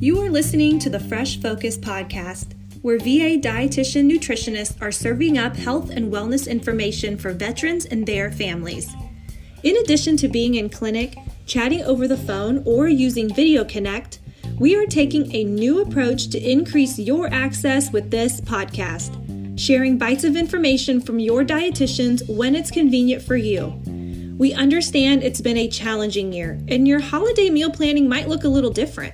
You are listening to the Fresh Focus podcast, where VA dietitian nutritionists are serving up health and wellness information for veterans and their families. In addition to being in clinic, chatting over the phone, or using Video Connect, we are taking a new approach to increase your access with this podcast, sharing bites of information from your dietitians when it's convenient for you. We understand it's been a challenging year, and your holiday meal planning might look a little different.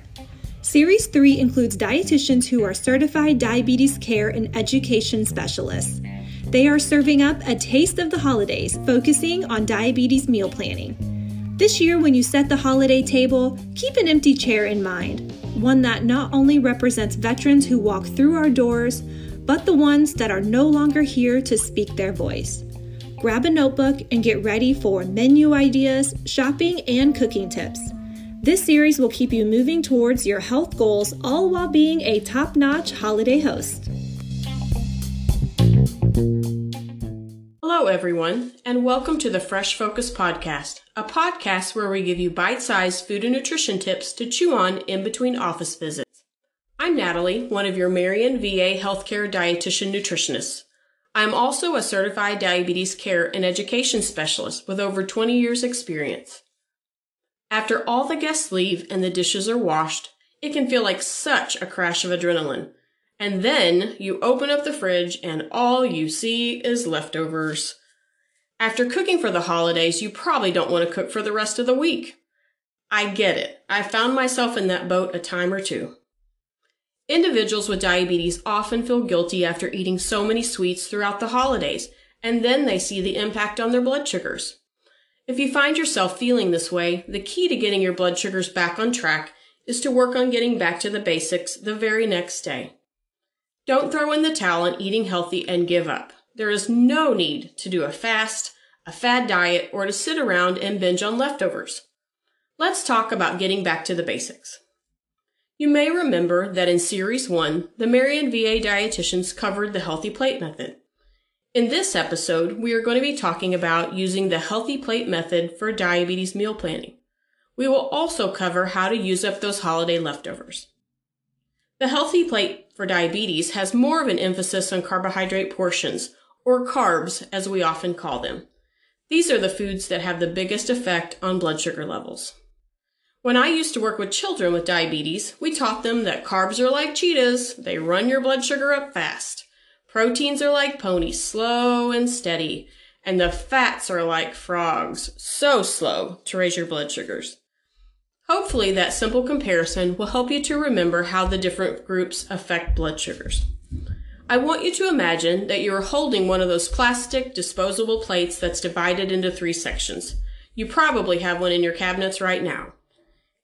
Series 3 includes dietitians who are certified diabetes care and education specialists. They are serving up a taste of the holidays, focusing on diabetes meal planning. This year, when you set the holiday table, keep an empty chair in mind, one that not only represents veterans who walk through our doors, but the ones that are no longer here to speak their voice. Grab a notebook and get ready for menu ideas, shopping, and cooking tips. This series will keep you moving towards your health goals, all while being a top notch holiday host. Hello, everyone, and welcome to the Fresh Focus Podcast, a podcast where we give you bite sized food and nutrition tips to chew on in between office visits. I'm Natalie, one of your Marion VA Healthcare Dietitian Nutritionists. I'm also a certified diabetes care and education specialist with over 20 years' experience. After all the guests leave and the dishes are washed, it can feel like such a crash of adrenaline. And then you open up the fridge and all you see is leftovers. After cooking for the holidays, you probably don't want to cook for the rest of the week. I get it. I found myself in that boat a time or two. Individuals with diabetes often feel guilty after eating so many sweets throughout the holidays, and then they see the impact on their blood sugars. If you find yourself feeling this way, the key to getting your blood sugars back on track is to work on getting back to the basics the very next day. Don't throw in the towel on eating healthy and give up. There is no need to do a fast, a fad diet, or to sit around and binge on leftovers. Let's talk about getting back to the basics. You may remember that in Series 1, the Marion VA dietitians covered the healthy plate method. In this episode, we are going to be talking about using the healthy plate method for diabetes meal planning. We will also cover how to use up those holiday leftovers. The healthy plate for diabetes has more of an emphasis on carbohydrate portions, or carbs as we often call them. These are the foods that have the biggest effect on blood sugar levels. When I used to work with children with diabetes, we taught them that carbs are like cheetahs, they run your blood sugar up fast. Proteins are like ponies, slow and steady. And the fats are like frogs, so slow to raise your blood sugars. Hopefully, that simple comparison will help you to remember how the different groups affect blood sugars. I want you to imagine that you are holding one of those plastic disposable plates that's divided into three sections. You probably have one in your cabinets right now.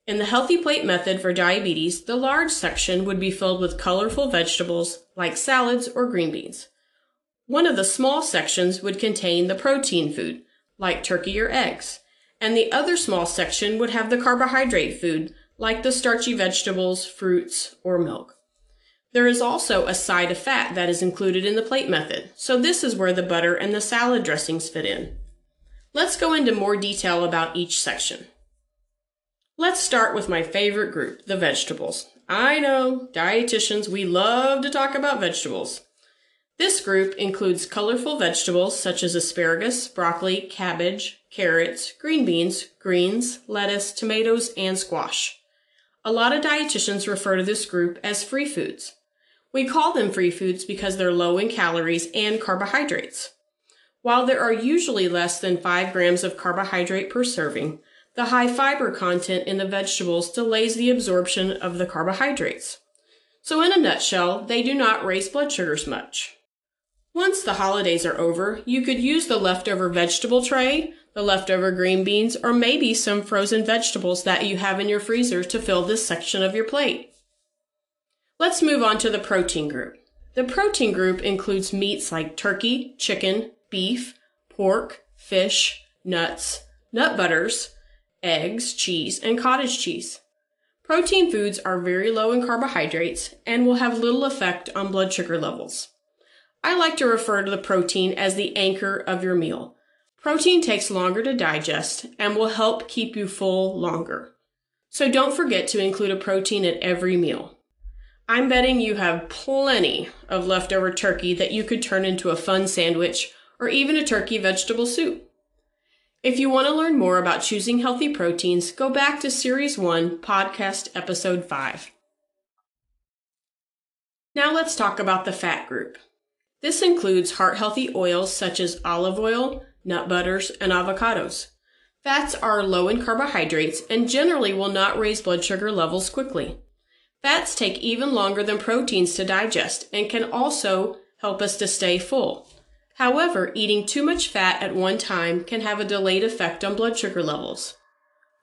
In the healthy plate method for diabetes, the large section would be filled with colorful vegetables like salads or green beans. One of the small sections would contain the protein food, like turkey or eggs, and the other small section would have the carbohydrate food, like the starchy vegetables, fruits, or milk. There is also a side of fat that is included in the plate method, so this is where the butter and the salad dressings fit in. Let's go into more detail about each section. Let's start with my favorite group, the vegetables. I know, dietitians, we love to talk about vegetables. This group includes colorful vegetables such as asparagus, broccoli, cabbage, carrots, green beans, greens, lettuce, tomatoes, and squash. A lot of dietitians refer to this group as free foods. We call them free foods because they're low in calories and carbohydrates. While there are usually less than 5 grams of carbohydrate per serving, the high fiber content in the vegetables delays the absorption of the carbohydrates. So, in a nutshell, they do not raise blood sugars much. Once the holidays are over, you could use the leftover vegetable tray, the leftover green beans, or maybe some frozen vegetables that you have in your freezer to fill this section of your plate. Let's move on to the protein group. The protein group includes meats like turkey, chicken, beef, pork, fish, nuts, nut butters, eggs, cheese, and cottage cheese. Protein foods are very low in carbohydrates and will have little effect on blood sugar levels. I like to refer to the protein as the anchor of your meal. Protein takes longer to digest and will help keep you full longer. So don't forget to include a protein at every meal. I'm betting you have plenty of leftover turkey that you could turn into a fun sandwich or even a turkey vegetable soup. If you want to learn more about choosing healthy proteins, go back to Series 1, Podcast Episode 5. Now let's talk about the fat group. This includes heart healthy oils such as olive oil, nut butters, and avocados. Fats are low in carbohydrates and generally will not raise blood sugar levels quickly. Fats take even longer than proteins to digest and can also help us to stay full. However, eating too much fat at one time can have a delayed effect on blood sugar levels.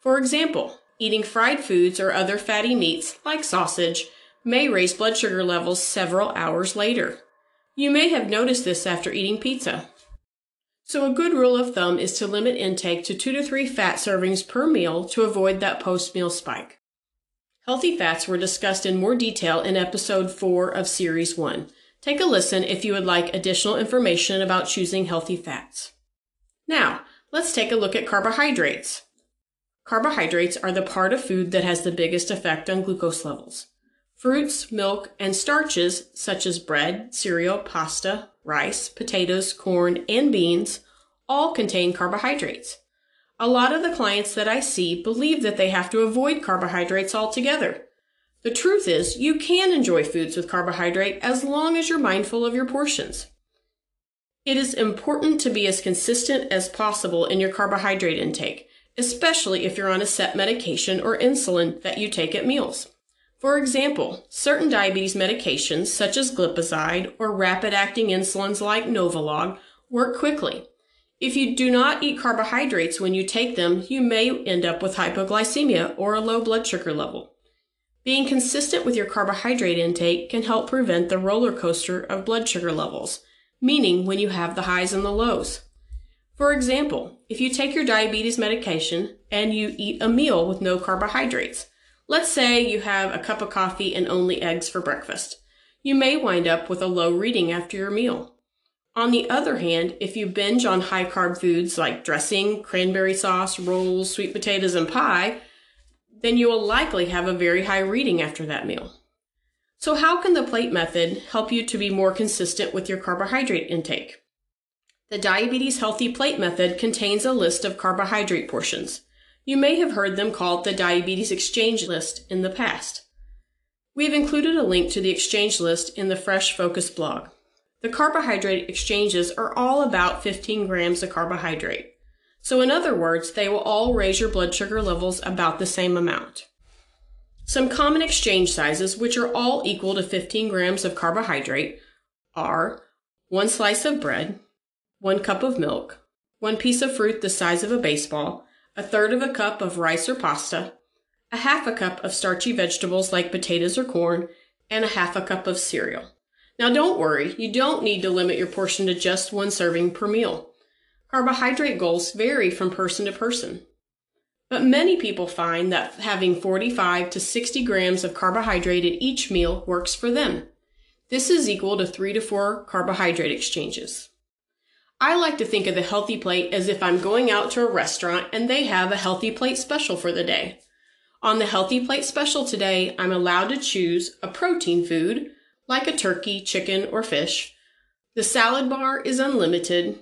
For example, eating fried foods or other fatty meats, like sausage, may raise blood sugar levels several hours later. You may have noticed this after eating pizza. So, a good rule of thumb is to limit intake to two to three fat servings per meal to avoid that post meal spike. Healthy fats were discussed in more detail in episode 4 of series 1. Take a listen if you would like additional information about choosing healthy fats. Now, let's take a look at carbohydrates. Carbohydrates are the part of food that has the biggest effect on glucose levels. Fruits, milk, and starches such as bread, cereal, pasta, rice, potatoes, corn, and beans all contain carbohydrates. A lot of the clients that I see believe that they have to avoid carbohydrates altogether. The truth is, you can enjoy foods with carbohydrate as long as you're mindful of your portions. It is important to be as consistent as possible in your carbohydrate intake, especially if you're on a set medication or insulin that you take at meals. For example, certain diabetes medications such as glipizide or rapid acting insulins like Novolog work quickly. If you do not eat carbohydrates when you take them, you may end up with hypoglycemia or a low blood sugar level. Being consistent with your carbohydrate intake can help prevent the roller coaster of blood sugar levels, meaning when you have the highs and the lows. For example, if you take your diabetes medication and you eat a meal with no carbohydrates, Let's say you have a cup of coffee and only eggs for breakfast. You may wind up with a low reading after your meal. On the other hand, if you binge on high carb foods like dressing, cranberry sauce, rolls, sweet potatoes, and pie, then you will likely have a very high reading after that meal. So, how can the plate method help you to be more consistent with your carbohydrate intake? The Diabetes Healthy Plate Method contains a list of carbohydrate portions. You may have heard them called the Diabetes Exchange List in the past. We have included a link to the exchange list in the Fresh Focus blog. The carbohydrate exchanges are all about 15 grams of carbohydrate. So, in other words, they will all raise your blood sugar levels about the same amount. Some common exchange sizes, which are all equal to 15 grams of carbohydrate, are one slice of bread, one cup of milk, one piece of fruit the size of a baseball, a third of a cup of rice or pasta, a half a cup of starchy vegetables like potatoes or corn, and a half a cup of cereal. Now don't worry, you don't need to limit your portion to just one serving per meal. Carbohydrate goals vary from person to person. But many people find that having 45 to 60 grams of carbohydrate at each meal works for them. This is equal to 3 to 4 carbohydrate exchanges. I like to think of the healthy plate as if I'm going out to a restaurant and they have a healthy plate special for the day. On the healthy plate special today, I'm allowed to choose a protein food, like a turkey, chicken, or fish. The salad bar is unlimited,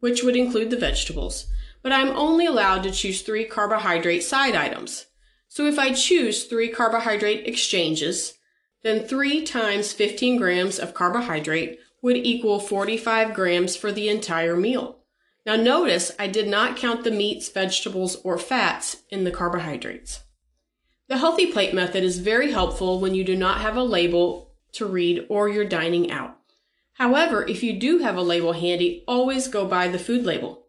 which would include the vegetables, but I'm only allowed to choose three carbohydrate side items. So if I choose three carbohydrate exchanges, then three times 15 grams of carbohydrate would equal 45 grams for the entire meal. Now notice I did not count the meats, vegetables, or fats in the carbohydrates. The healthy plate method is very helpful when you do not have a label to read or you're dining out. However, if you do have a label handy, always go by the food label.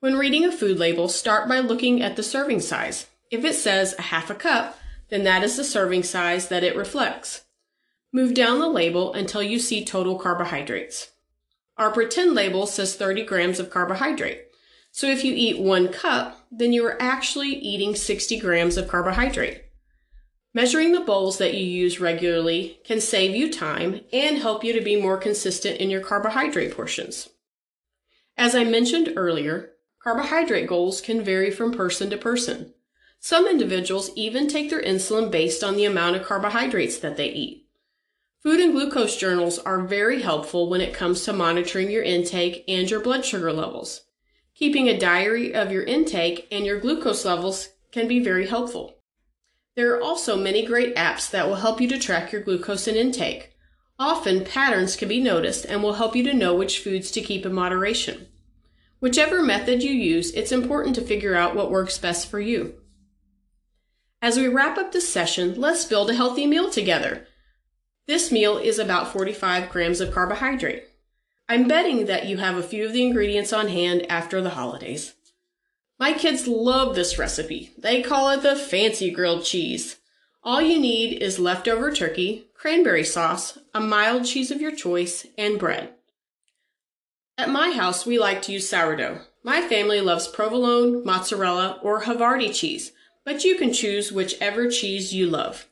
When reading a food label, start by looking at the serving size. If it says a half a cup, then that is the serving size that it reflects. Move down the label until you see total carbohydrates. Our pretend label says 30 grams of carbohydrate. So if you eat one cup, then you are actually eating 60 grams of carbohydrate. Measuring the bowls that you use regularly can save you time and help you to be more consistent in your carbohydrate portions. As I mentioned earlier, carbohydrate goals can vary from person to person. Some individuals even take their insulin based on the amount of carbohydrates that they eat. Food and glucose journals are very helpful when it comes to monitoring your intake and your blood sugar levels. Keeping a diary of your intake and your glucose levels can be very helpful. There are also many great apps that will help you to track your glucose and intake. Often patterns can be noticed and will help you to know which foods to keep in moderation. Whichever method you use, it's important to figure out what works best for you. As we wrap up this session, let's build a healthy meal together. This meal is about 45 grams of carbohydrate. I'm betting that you have a few of the ingredients on hand after the holidays. My kids love this recipe. They call it the fancy grilled cheese. All you need is leftover turkey, cranberry sauce, a mild cheese of your choice, and bread. At my house, we like to use sourdough. My family loves provolone, mozzarella, or Havarti cheese, but you can choose whichever cheese you love.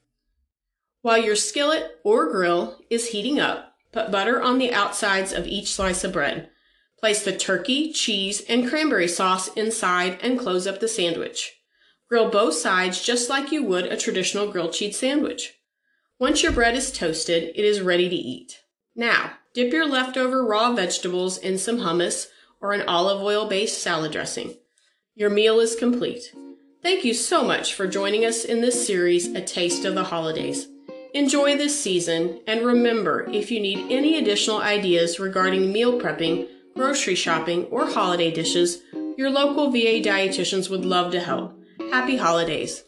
While your skillet or grill is heating up, put butter on the outsides of each slice of bread. Place the turkey, cheese, and cranberry sauce inside and close up the sandwich. Grill both sides just like you would a traditional grilled cheese sandwich. Once your bread is toasted, it is ready to eat. Now, dip your leftover raw vegetables in some hummus or an olive oil based salad dressing. Your meal is complete. Thank you so much for joining us in this series, A Taste of the Holidays. Enjoy this season, and remember if you need any additional ideas regarding meal prepping, grocery shopping, or holiday dishes, your local VA dietitians would love to help. Happy holidays!